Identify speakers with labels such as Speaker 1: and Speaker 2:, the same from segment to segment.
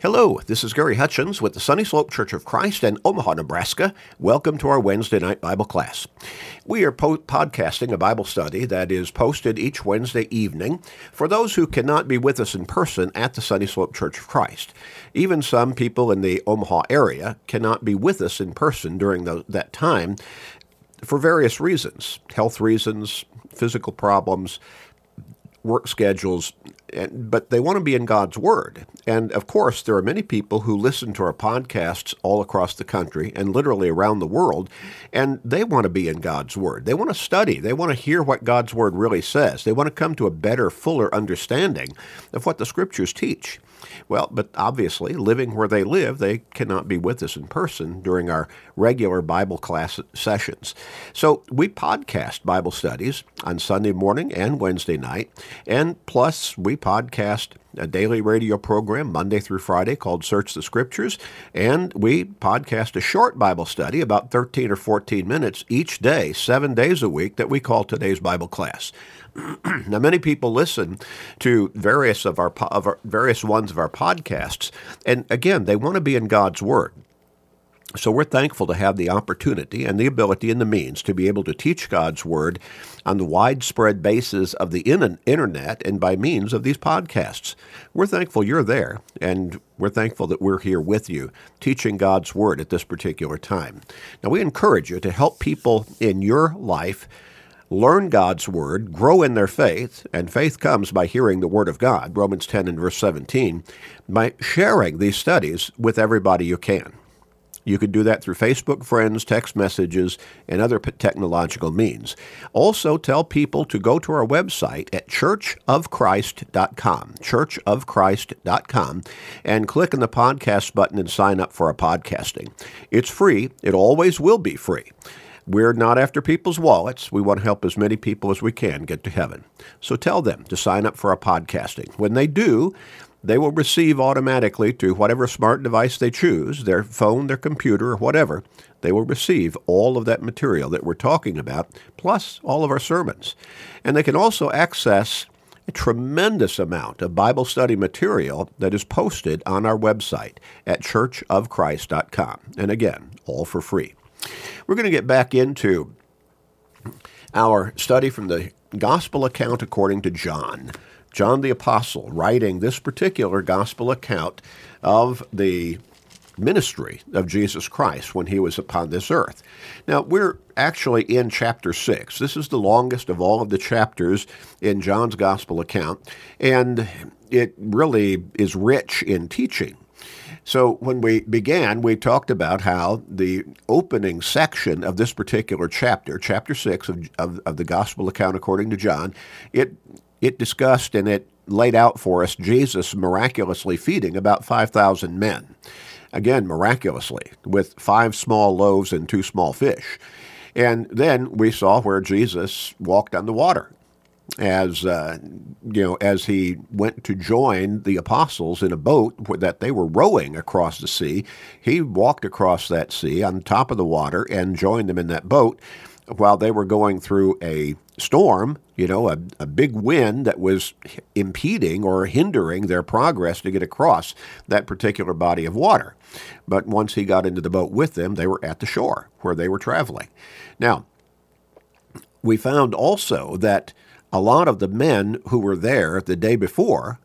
Speaker 1: Hello, this is Gary Hutchins with the Sunny Slope Church of Christ in Omaha, Nebraska. Welcome to our Wednesday night Bible class. We are po- podcasting a Bible study that is posted each Wednesday evening for those who cannot be with us in person at the Sunny Slope Church of Christ. Even some people in the Omaha area cannot be with us in person during the, that time for various reasons health reasons, physical problems, work schedules, but they want to be in God's Word. And of course, there are many people who listen to our podcasts all across the country and literally around the world, and they want to be in God's Word. They want to study. They want to hear what God's Word really says. They want to come to a better, fuller understanding of what the Scriptures teach. Well, but obviously, living where they live, they cannot be with us in person during our regular Bible class sessions. So we podcast Bible studies on Sunday morning and Wednesday night, and plus we podcast a daily radio program Monday through Friday called Search the Scriptures, and we podcast a short Bible study about 13 or 14 minutes each day, seven days a week, that we call today's Bible class. now, many people listen to various of our, of our various ones of our podcasts, and again, they want to be in God's Word. So we're thankful to have the opportunity and the ability and the means to be able to teach God's Word on the widespread basis of the internet and by means of these podcasts. We're thankful you're there, and we're thankful that we're here with you teaching God's Word at this particular time. Now, we encourage you to help people in your life learn God's word, grow in their faith, and faith comes by hearing the word of God, Romans 10 and verse 17, by sharing these studies with everybody you can. You could do that through Facebook friends, text messages, and other technological means. Also, tell people to go to our website at churchofchrist.com, churchofchrist.com, and click on the podcast button and sign up for our podcasting. It's free, it always will be free. We're not after people's wallets. We want to help as many people as we can get to heaven. So tell them to sign up for our podcasting. When they do, they will receive automatically to whatever smart device they choose, their phone, their computer, or whatever, they will receive all of that material that we're talking about, plus all of our sermons. And they can also access a tremendous amount of Bible study material that is posted on our website at churchofchrist.com. And again, all for free. We're going to get back into our study from the Gospel account according to John. John the Apostle writing this particular gospel account of the ministry of Jesus Christ when he was upon this earth. Now, we're actually in chapter 6. This is the longest of all of the chapters in John's gospel account, and it really is rich in teaching. So, when we began, we talked about how the opening section of this particular chapter, chapter 6 of, of, of the gospel account according to John, it it discussed and it laid out for us Jesus miraculously feeding about 5,000 men. Again, miraculously, with five small loaves and two small fish. And then we saw where Jesus walked on the water as uh, you know as he went to join the apostles in a boat that they were rowing across the sea he walked across that sea on top of the water and joined them in that boat while they were going through a storm, you know, a, a big wind that was impeding or hindering their progress to get across that particular body of water. But once he got into the boat with them, they were at the shore where they were traveling. Now, we found also that a lot of the men who were there the day before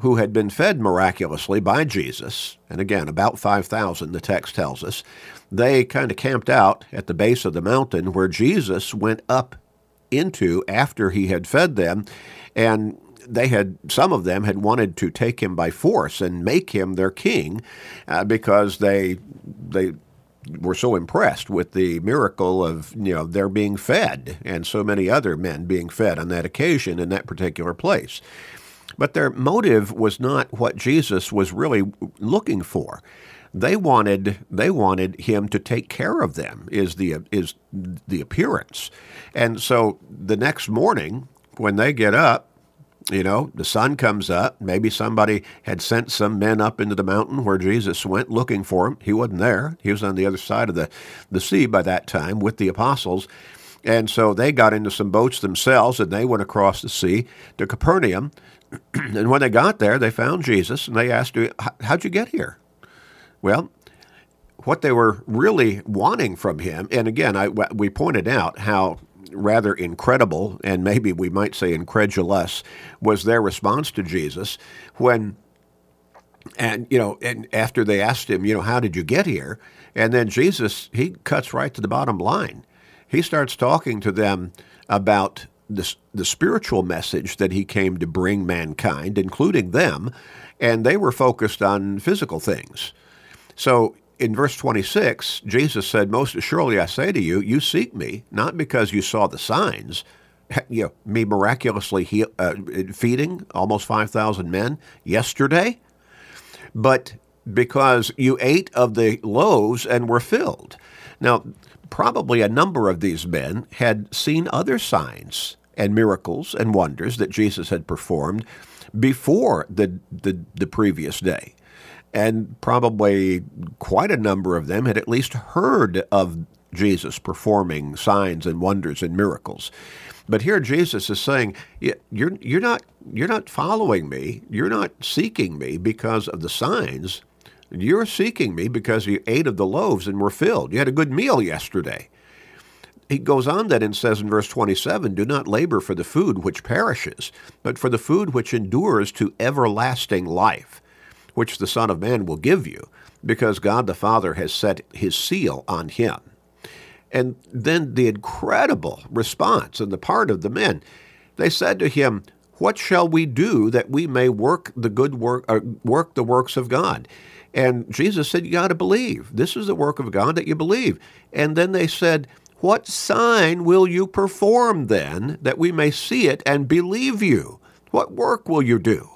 Speaker 1: who had been fed miraculously by Jesus, and again, about 5,000, the text tells us, they kind of camped out at the base of the mountain where Jesus went up into after he had fed them. And they had, some of them had wanted to take him by force and make him their king uh, because they, they, were so impressed with the miracle of you know their being fed and so many other men being fed on that occasion in that particular place. But their motive was not what Jesus was really looking for. They wanted they wanted him to take care of them is the is the appearance. And so the next morning when they get up, you know, the sun comes up. Maybe somebody had sent some men up into the mountain where Jesus went looking for him. He wasn't there. He was on the other side of the, the sea by that time with the apostles. And so they got into some boats themselves and they went across the sea to Capernaum and when they got there, they found Jesus and they asked, him, How'd you get here? Well, what they were really wanting from him, and again, I, we pointed out how rather incredible and maybe we might say incredulous was their response to Jesus when and you know and after they asked him you know how did you get here? And then Jesus he cuts right to the bottom line. He starts talking to them about the, the spiritual message that he came to bring mankind including them and they were focused on physical things. So in verse 26, Jesus said, Most assuredly I say to you, you seek me, not because you saw the signs, you know, me miraculously uh, feeding almost 5,000 men yesterday, but because you ate of the loaves and were filled. Now, probably a number of these men had seen other signs and miracles and wonders that Jesus had performed before the, the, the previous day and probably quite a number of them had at least heard of Jesus performing signs and wonders and miracles. But here Jesus is saying, you're, you're, not, you're not following me, you're not seeking me because of the signs. You're seeking me because you ate of the loaves and were filled. You had a good meal yesterday. He goes on then and says in verse 27 Do not labor for the food which perishes, but for the food which endures to everlasting life which the Son of Man will give you, because God the Father has set his seal on him. And then the incredible response on the part of the men. They said to him, What shall we do that we may work the good work or uh, work the works of God? And Jesus said, You got to believe. This is the work of God that you believe. And then they said, What sign will you perform then that we may see it and believe you? What work will you do?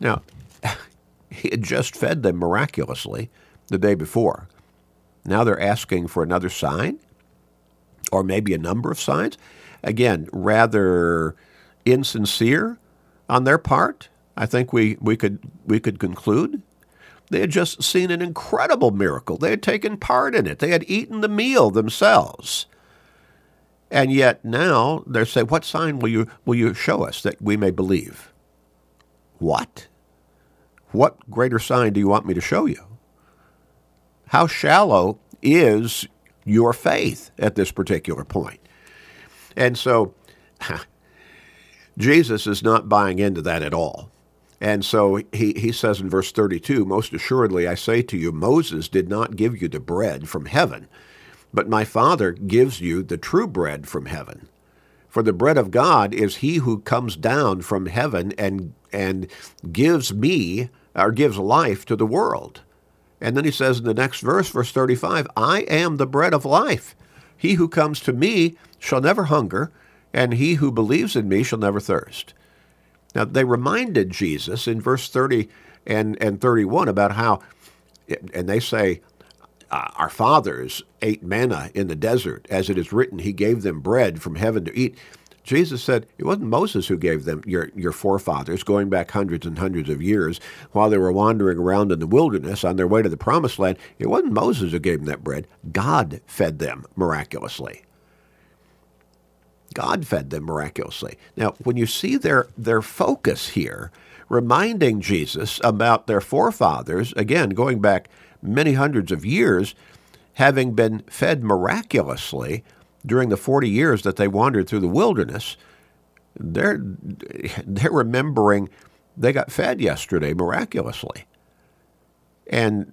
Speaker 1: Now, he had just fed them miraculously the day before. Now they're asking for another sign, or maybe a number of signs. Again, rather insincere on their part. I think we, we could we could conclude. They had just seen an incredible miracle. They had taken part in it. They had eaten the meal themselves. And yet now they're saying, What sign will you will you show us that we may believe? What? What greater sign do you want me to show you? How shallow is your faith at this particular point? And so Jesus is not buying into that at all. And so he, he says in verse 32 Most assuredly, I say to you, Moses did not give you the bread from heaven, but my Father gives you the true bread from heaven. For the bread of God is he who comes down from heaven and, and gives me or gives life to the world. And then he says in the next verse, verse 35, I am the bread of life. He who comes to me shall never hunger, and he who believes in me shall never thirst. Now, they reminded Jesus in verse 30 and, and 31 about how, and they say, uh, Our fathers ate manna in the desert. As it is written, He gave them bread from heaven to eat. Jesus said it wasn't Moses who gave them your, your forefathers going back hundreds and hundreds of years while they were wandering around in the wilderness on their way to the promised land. It wasn't Moses who gave them that bread. God fed them miraculously. God fed them miraculously. Now, when you see their, their focus here, reminding Jesus about their forefathers, again, going back many hundreds of years, having been fed miraculously, during the 40 years that they wandered through the wilderness, they're, they're remembering they got fed yesterday miraculously. And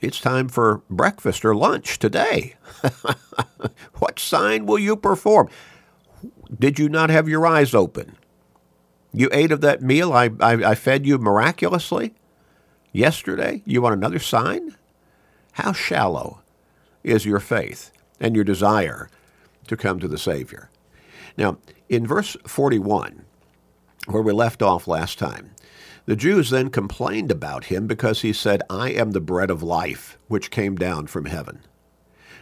Speaker 1: it's time for breakfast or lunch today. what sign will you perform? Did you not have your eyes open? You ate of that meal I, I, I fed you miraculously yesterday? You want another sign? How shallow is your faith? And your desire to come to the Savior. Now, in verse 41, where we left off last time, the Jews then complained about him because he said, I am the bread of life, which came down from heaven.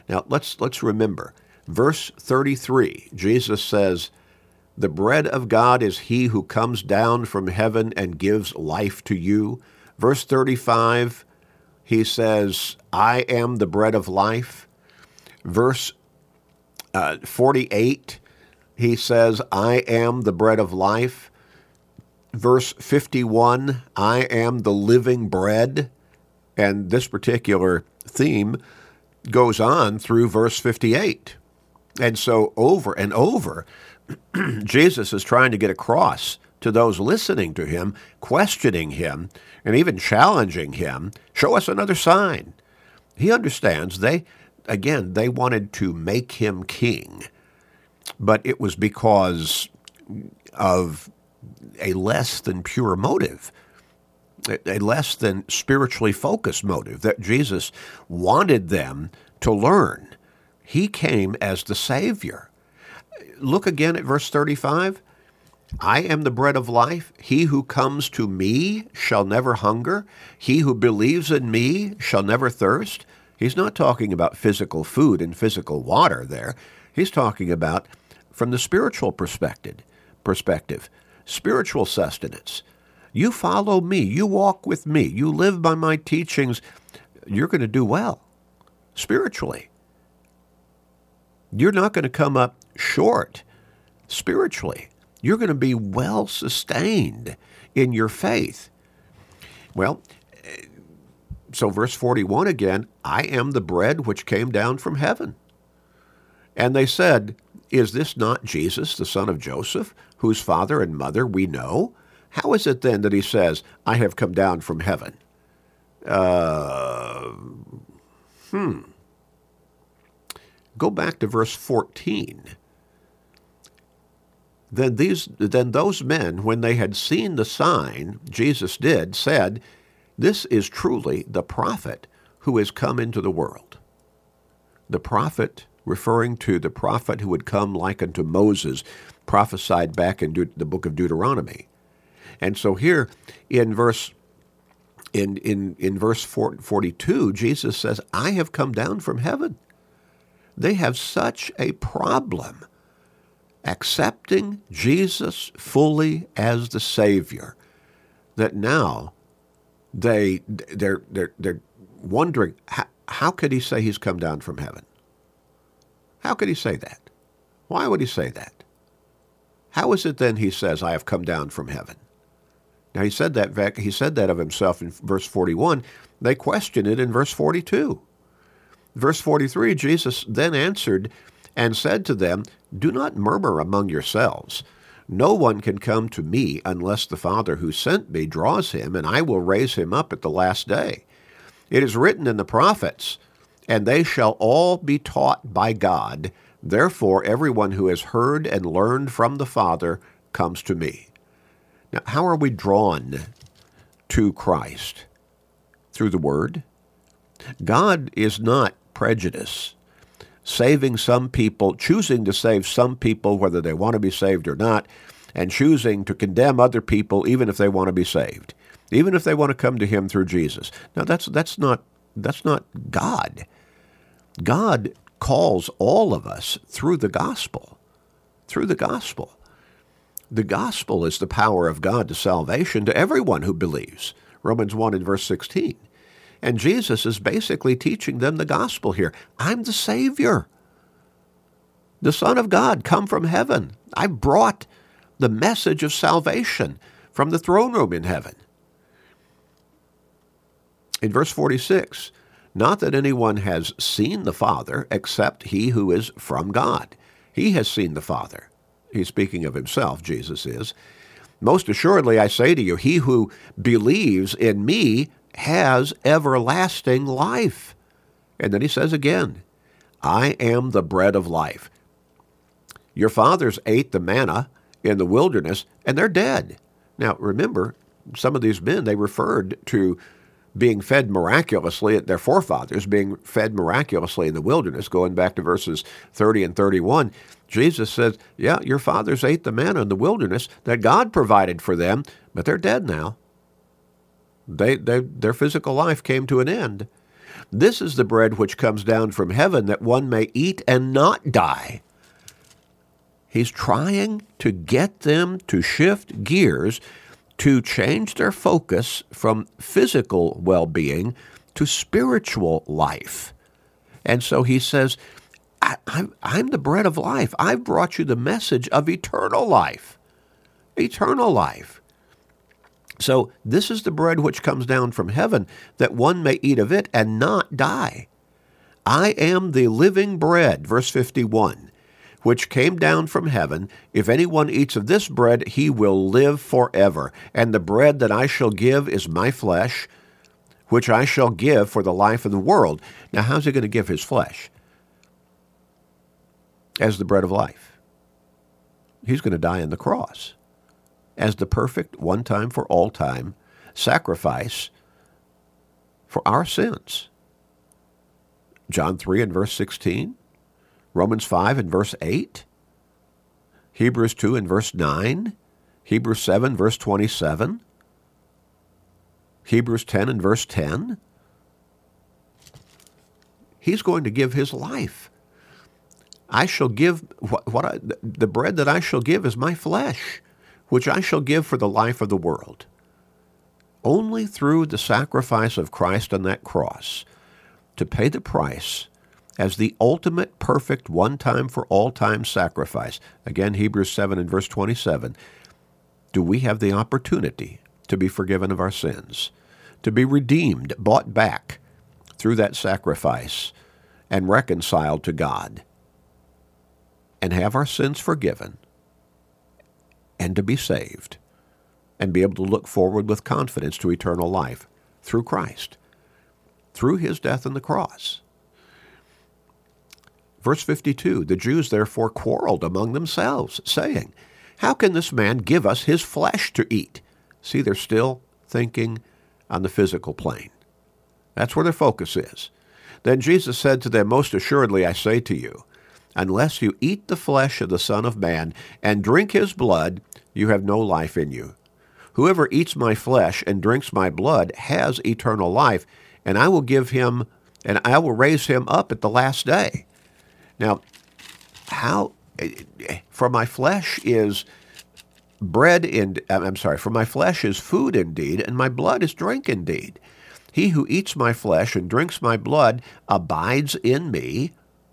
Speaker 1: Now, let's, let's remember, verse 33, Jesus says, The bread of God is he who comes down from heaven and gives life to you. Verse 35, he says, I am the bread of life verse uh, 48, he says, I am the bread of life. verse 51, I am the living bread. And this particular theme goes on through verse 58. And so, over and over, Jesus is trying to get across to those listening to him, questioning him, and even challenging him show us another sign. He understands they, again, they wanted to make him king, but it was because of a less than pure motive a less than spiritually focused motive that Jesus wanted them to learn. He came as the Savior. Look again at verse 35. I am the bread of life. He who comes to me shall never hunger. He who believes in me shall never thirst. He's not talking about physical food and physical water there. He's talking about from the spiritual perspective, perspective, spiritual sustenance. You follow me, you walk with me, you live by my teachings, you're going to do well spiritually. You're not going to come up short spiritually you're going to be well sustained in your faith. Well, so verse 41 again, I am the bread which came down from heaven. And they said, Is this not Jesus, the son of Joseph, whose father and mother we know? How is it then that he says, I have come down from heaven? Uh, hmm. Go back to verse 14 then these then those men when they had seen the sign Jesus did said this is truly the prophet who has come into the world. The prophet referring to the prophet who would come like unto Moses prophesied back in De- the book of Deuteronomy. And so here in verse in in in verse 42 Jesus says I have come down from heaven. They have such a problem accepting Jesus fully as the Savior, that now they they're they're they're wondering how, how could he say he's come down from heaven? How could he say that? Why would he say that? How is it then he says, I have come down from heaven? Now he said that he said that of himself in verse 41. They question it in verse 42. Verse 43, Jesus then answered and said to them, Do not murmur among yourselves. No one can come to me unless the Father who sent me draws him, and I will raise him up at the last day. It is written in the prophets, and they shall all be taught by God. Therefore, everyone who has heard and learned from the Father comes to me. Now, how are we drawn to Christ? Through the Word? God is not prejudice saving some people, choosing to save some people, whether they want to be saved or not, and choosing to condemn other people, even if they want to be saved, even if they want to come to Him through Jesus. Now, that's that's not that's not God. God calls all of us through the gospel, through the gospel. The gospel is the power of God to salvation to everyone who believes. Romans 1 and verse 16. And Jesus is basically teaching them the gospel here. I'm the Savior, the Son of God, come from heaven. I brought the message of salvation from the throne room in heaven. In verse 46, not that anyone has seen the Father except he who is from God. He has seen the Father. He's speaking of himself, Jesus is. Most assuredly, I say to you, he who believes in me has everlasting life. And then he says again, I am the bread of life. Your fathers ate the manna in the wilderness, and they're dead. Now, remember, some of these men, they referred to being fed miraculously, at their forefathers being fed miraculously in the wilderness, going back to verses 30 and 31. Jesus says, Yeah, your fathers ate the manna in the wilderness that God provided for them, but they're dead now. They, they, their physical life came to an end. This is the bread which comes down from heaven that one may eat and not die. He's trying to get them to shift gears to change their focus from physical well being to spiritual life. And so he says, I, am the bread of life. I've brought you the message of eternal life. Eternal life. So this is the bread which comes down from heaven, that one may eat of it and not die. I am the living bread, verse 51, which came down from heaven. If anyone eats of this bread, he will live forever. And the bread that I shall give is my flesh, which I shall give for the life of the world. Now, how's he going to give his flesh? As the bread of life. He's going to die on the cross as the perfect, one time for all time sacrifice for our sins. John 3 and verse 16, Romans 5 and verse 8, Hebrews 2 and verse 9, Hebrews 7 verse 27, Hebrews 10 and verse 10. He's going to give his life. I shall give what, what I, the bread that I shall give is my flesh which I shall give for the life of the world. Only through the sacrifice of Christ on that cross to pay the price as the ultimate perfect one time for all time sacrifice. Again, Hebrews 7 and verse 27. Do we have the opportunity to be forgiven of our sins, to be redeemed, bought back through that sacrifice, and reconciled to God, and have our sins forgiven and to be saved and be able to look forward with confidence to eternal life through Christ, through his death on the cross. Verse 52 The Jews therefore quarreled among themselves, saying, How can this man give us his flesh to eat? See, they're still thinking on the physical plane. That's where their focus is. Then Jesus said to them, Most assuredly I say to you, unless you eat the flesh of the Son of Man and drink his blood, you have no life in you. Whoever eats my flesh and drinks my blood has eternal life, and I will give him, and I will raise him up at the last day. Now, how, for my flesh is bread and uh, I'm sorry, for my flesh is food indeed, and my blood is drink indeed. He who eats my flesh and drinks my blood abides in me,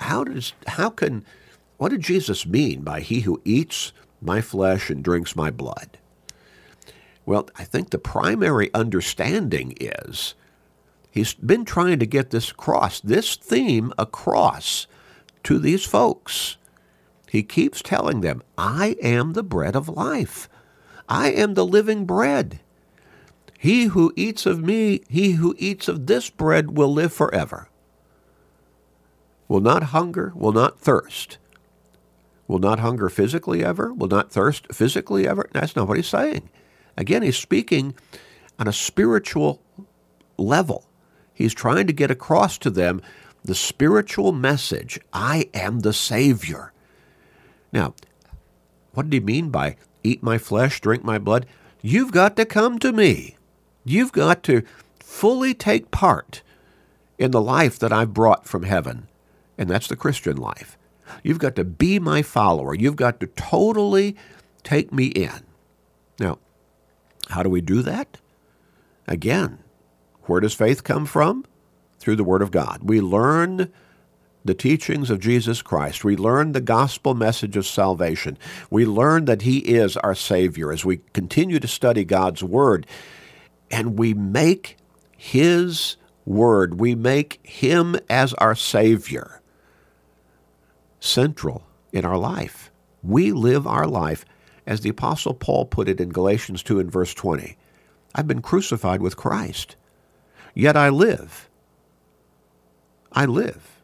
Speaker 1: how does how can what did Jesus mean by he who eats my flesh and drinks my blood? Well, I think the primary understanding is he's been trying to get this across, this theme across to these folks. He keeps telling them, I am the bread of life. I am the living bread. He who eats of me, he who eats of this bread will live forever. Will not hunger, will not thirst. Will not hunger physically ever, will not thirst physically ever. That's not what he's saying. Again, he's speaking on a spiritual level. He's trying to get across to them the spiritual message I am the Savior. Now, what did he mean by eat my flesh, drink my blood? You've got to come to me. You've got to fully take part in the life that I've brought from heaven, and that's the Christian life. You've got to be my follower. You've got to totally take me in. Now, how do we do that? Again, where does faith come from? Through the Word of God. We learn the teachings of Jesus Christ. We learn the gospel message of salvation. We learn that He is our Savior as we continue to study God's Word. And we make His Word, we make Him as our Savior central in our life. We live our life as the Apostle Paul put it in Galatians 2 and verse 20, I've been crucified with Christ, yet I live. I live.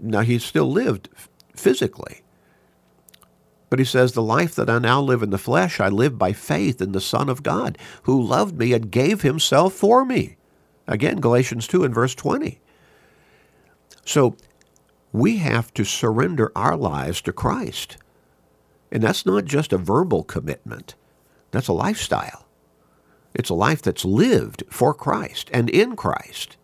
Speaker 1: Now, he still lived physically. But he says, The life that I now live in the flesh, I live by faith in the Son of God, who loved me and gave himself for me. Again, Galatians 2 and verse 20. So we have to surrender our lives to Christ. And that's not just a verbal commitment, that's a lifestyle. It's a life that's lived for Christ and in Christ.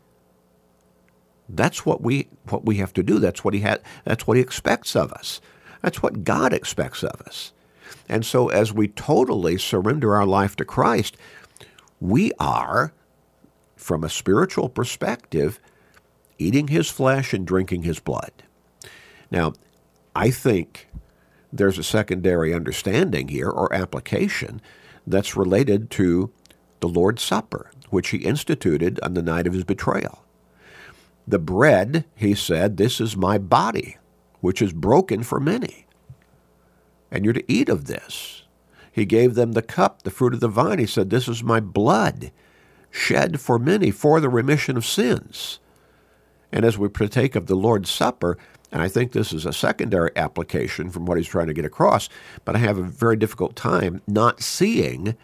Speaker 1: That's what we what we have to do. That's what he had that's what he expects of us. That's what God expects of us. And so as we totally surrender our life to Christ, we are from a spiritual perspective eating his flesh and drinking his blood. Now, I think there's a secondary understanding here or application that's related to the Lord's Supper, which he instituted on the night of his betrayal. The bread, he said, this is my body, which is broken for many. And you're to eat of this. He gave them the cup, the fruit of the vine. He said, This is my blood, shed for many for the remission of sins. And as we partake of the Lord's Supper, and I think this is a secondary application from what he's trying to get across, but I have a very difficult time not seeing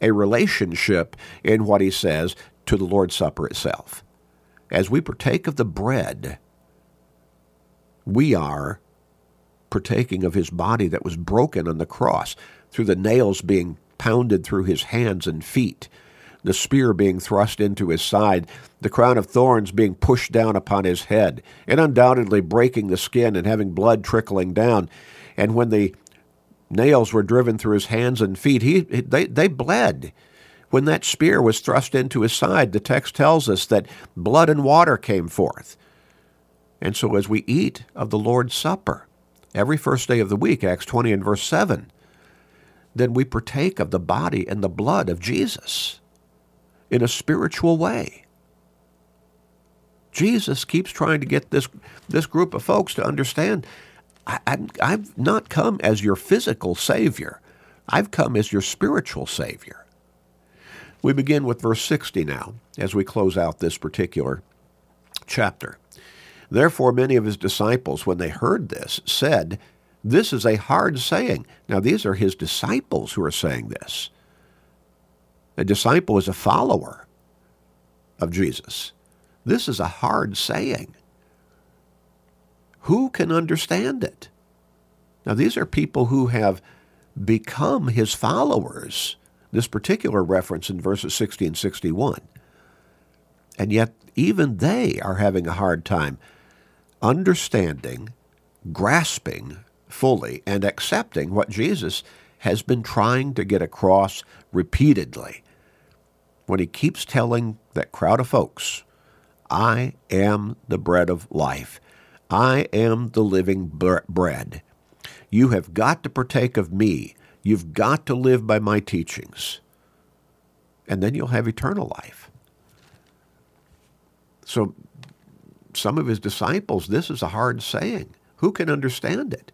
Speaker 1: a relationship in what he says to the Lord's Supper itself. As we partake of the bread, we are partaking of his body that was broken on the cross through the nails being pounded through his hands and feet, the spear being thrust into his side, the crown of thorns being pushed down upon his head, and undoubtedly breaking the skin and having blood trickling down. And when the nails were driven through his hands and feet, he, they, they bled. When that spear was thrust into his side, the text tells us that blood and water came forth. And so as we eat of the Lord's Supper, every first day of the week, Acts 20 and verse 7, then we partake of the body and the blood of Jesus in a spiritual way. Jesus keeps trying to get this, this group of folks to understand I, I, have not come as your physical Savior, I've come as your spiritual Savior. We begin with verse 60 now as we close out this particular chapter. Therefore, many of his disciples, when they heard this, said, This is a hard saying. Now, these are his disciples who are saying this. A disciple is a follower of Jesus. This is a hard saying. Who can understand it? Now, these are people who have become his followers. This particular reference in verses 60 and 61. And yet, even they are having a hard time understanding, grasping fully, and accepting what Jesus has been trying to get across repeatedly when he keeps telling that crowd of folks, I am the bread of life. I am the living bread. You have got to partake of me. You've got to live by my teachings. And then you'll have eternal life. So, some of his disciples, this is a hard saying. Who can understand it?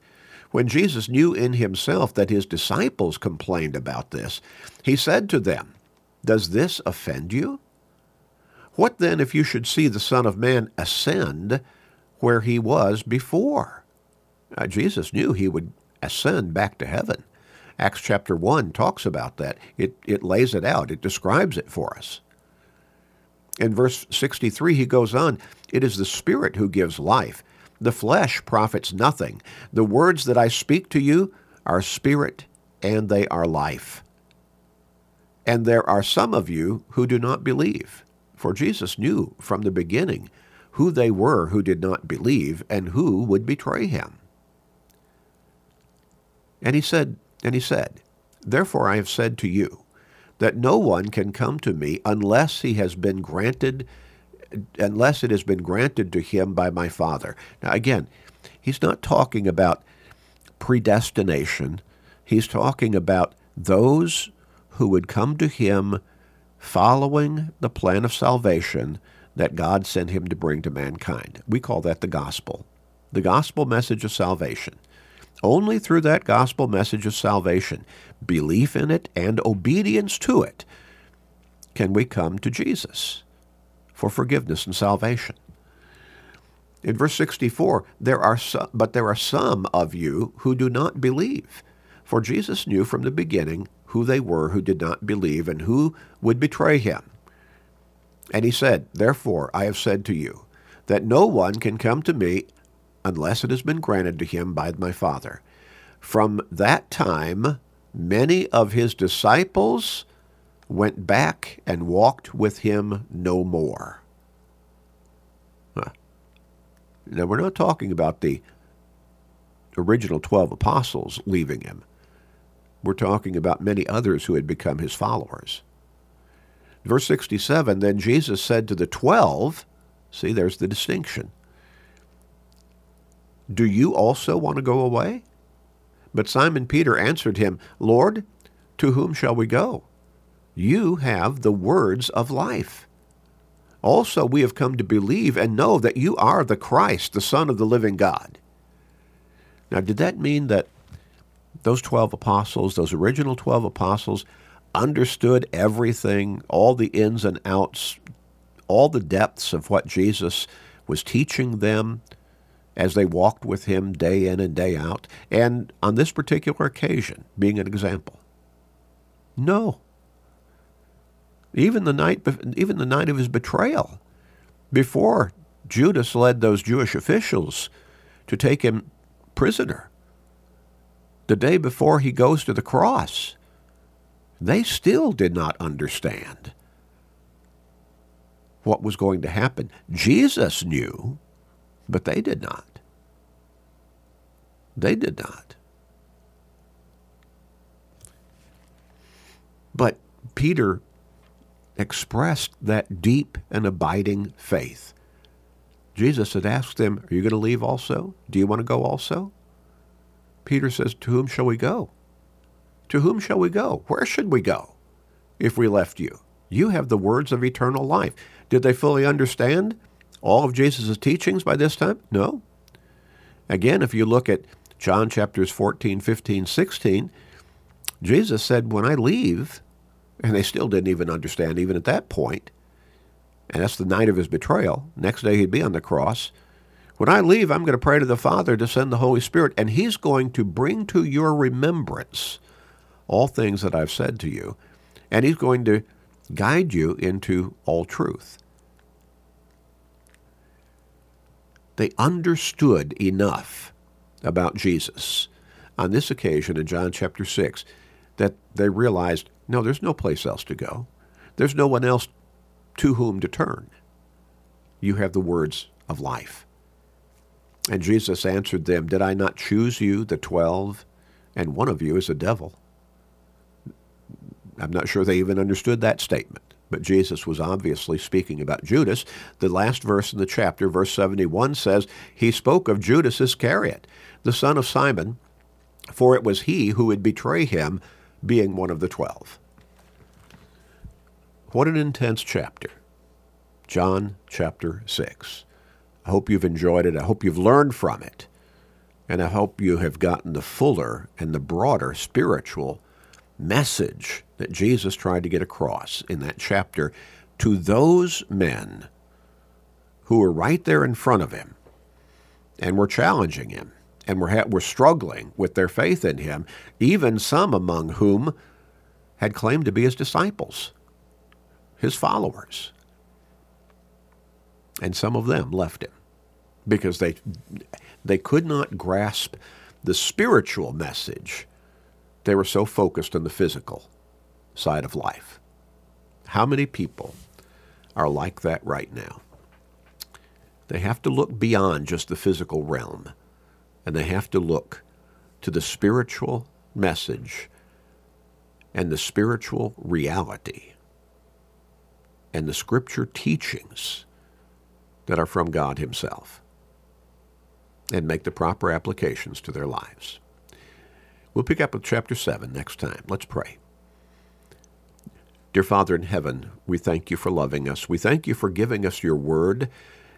Speaker 1: When Jesus knew in himself that his disciples complained about this, he said to them, Does this offend you? What then if you should see the Son of Man ascend where he was before? Uh, Jesus knew he would ascend back to heaven. Acts chapter 1 talks about that. It, it lays it out, it describes it for us. In verse 63, he goes on It is the Spirit who gives life. The flesh profits nothing. The words that I speak to you are spirit and they are life. And there are some of you who do not believe. For Jesus knew from the beginning who they were who did not believe and who would betray him. And he said, and he said, Therefore I have said to you, that no one can come to me unless he has been granted, unless it has been granted to him by my Father. Now again, he's not talking about predestination. He's talking about those who would come to him following the plan of salvation that God sent him to bring to mankind. We call that the gospel, the gospel message of salvation. Only through that gospel message of salvation, belief in it, and obedience to it, can we come to Jesus for forgiveness and salvation. In verse 64, there are some, but there are some of you who do not believe. For Jesus knew from the beginning who they were who did not believe and who would betray him. And he said, Therefore I have said to you, that no one can come to me unless it has been granted to him by my Father. From that time, many of his disciples went back and walked with him no more. Huh. Now, we're not talking about the original 12 apostles leaving him. We're talking about many others who had become his followers. Verse 67 Then Jesus said to the twelve, see, there's the distinction. Do you also want to go away? But Simon Peter answered him, Lord, to whom shall we go? You have the words of life. Also, we have come to believe and know that you are the Christ, the Son of the living God. Now, did that mean that those 12 apostles, those original 12 apostles, understood everything, all the ins and outs, all the depths of what Jesus was teaching them as they walked with him day in and day out, and on this particular occasion, being an example? No. Even the night, even the night of his betrayal, before Judas led those Jewish officials to take him prisoner, the day before he goes to the cross, they still did not understand what was going to happen. Jesus knew, but they did not. They did not. But Peter expressed that deep and abiding faith. Jesus had asked them, Are you going to leave also? Do you want to go also? Peter says, To whom shall we go? To whom shall we go? Where should we go if we left you? You have the words of eternal life. Did they fully understand all of Jesus' teachings by this time? No. Again, if you look at John chapters 14, 15, 16, Jesus said, When I leave, and they still didn't even understand, even at that point, and that's the night of his betrayal. Next day he'd be on the cross. When I leave, I'm going to pray to the Father to send the Holy Spirit, and he's going to bring to your remembrance all things that I've said to you, and he's going to guide you into all truth. They understood enough about Jesus on this occasion in John chapter 6 that they realized no, there's no place else to go. There's no one else to whom to turn. You have the words of life. And Jesus answered them, Did I not choose you, the twelve, and one of you is a devil? I'm not sure they even understood that statement, but Jesus was obviously speaking about Judas. The last verse in the chapter, verse 71, says, He spoke of Judas Iscariot, the son of Simon, for it was he who would betray him, being one of the twelve. What an intense chapter. John chapter 6. I hope you've enjoyed it. I hope you've learned from it. And I hope you have gotten the fuller and the broader spiritual message that Jesus tried to get across in that chapter to those men who were right there in front of him and were challenging him and were, ha- were struggling with their faith in him, even some among whom had claimed to be his disciples his followers. And some of them left him because they, they could not grasp the spiritual message. They were so focused on the physical side of life. How many people are like that right now? They have to look beyond just the physical realm, and they have to look to the spiritual message and the spiritual reality and the scripture teachings that are from God Himself and make the proper applications to their lives. We'll pick up with chapter 7 next time. Let's pray. Dear Father in heaven, we thank you for loving us. We thank you for giving us your word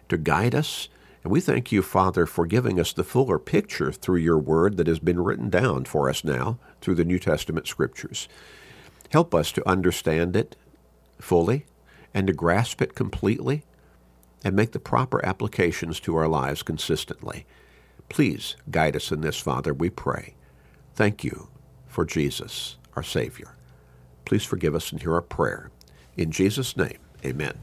Speaker 1: to guide us. And we thank you, Father, for giving us the fuller picture through your word that has been written down for us now through the New Testament scriptures. Help us to understand it fully and to grasp it completely and make the proper applications to our lives consistently. Please guide us in this, Father, we pray. Thank you for Jesus, our Savior. Please forgive us and hear our prayer. In Jesus' name, amen.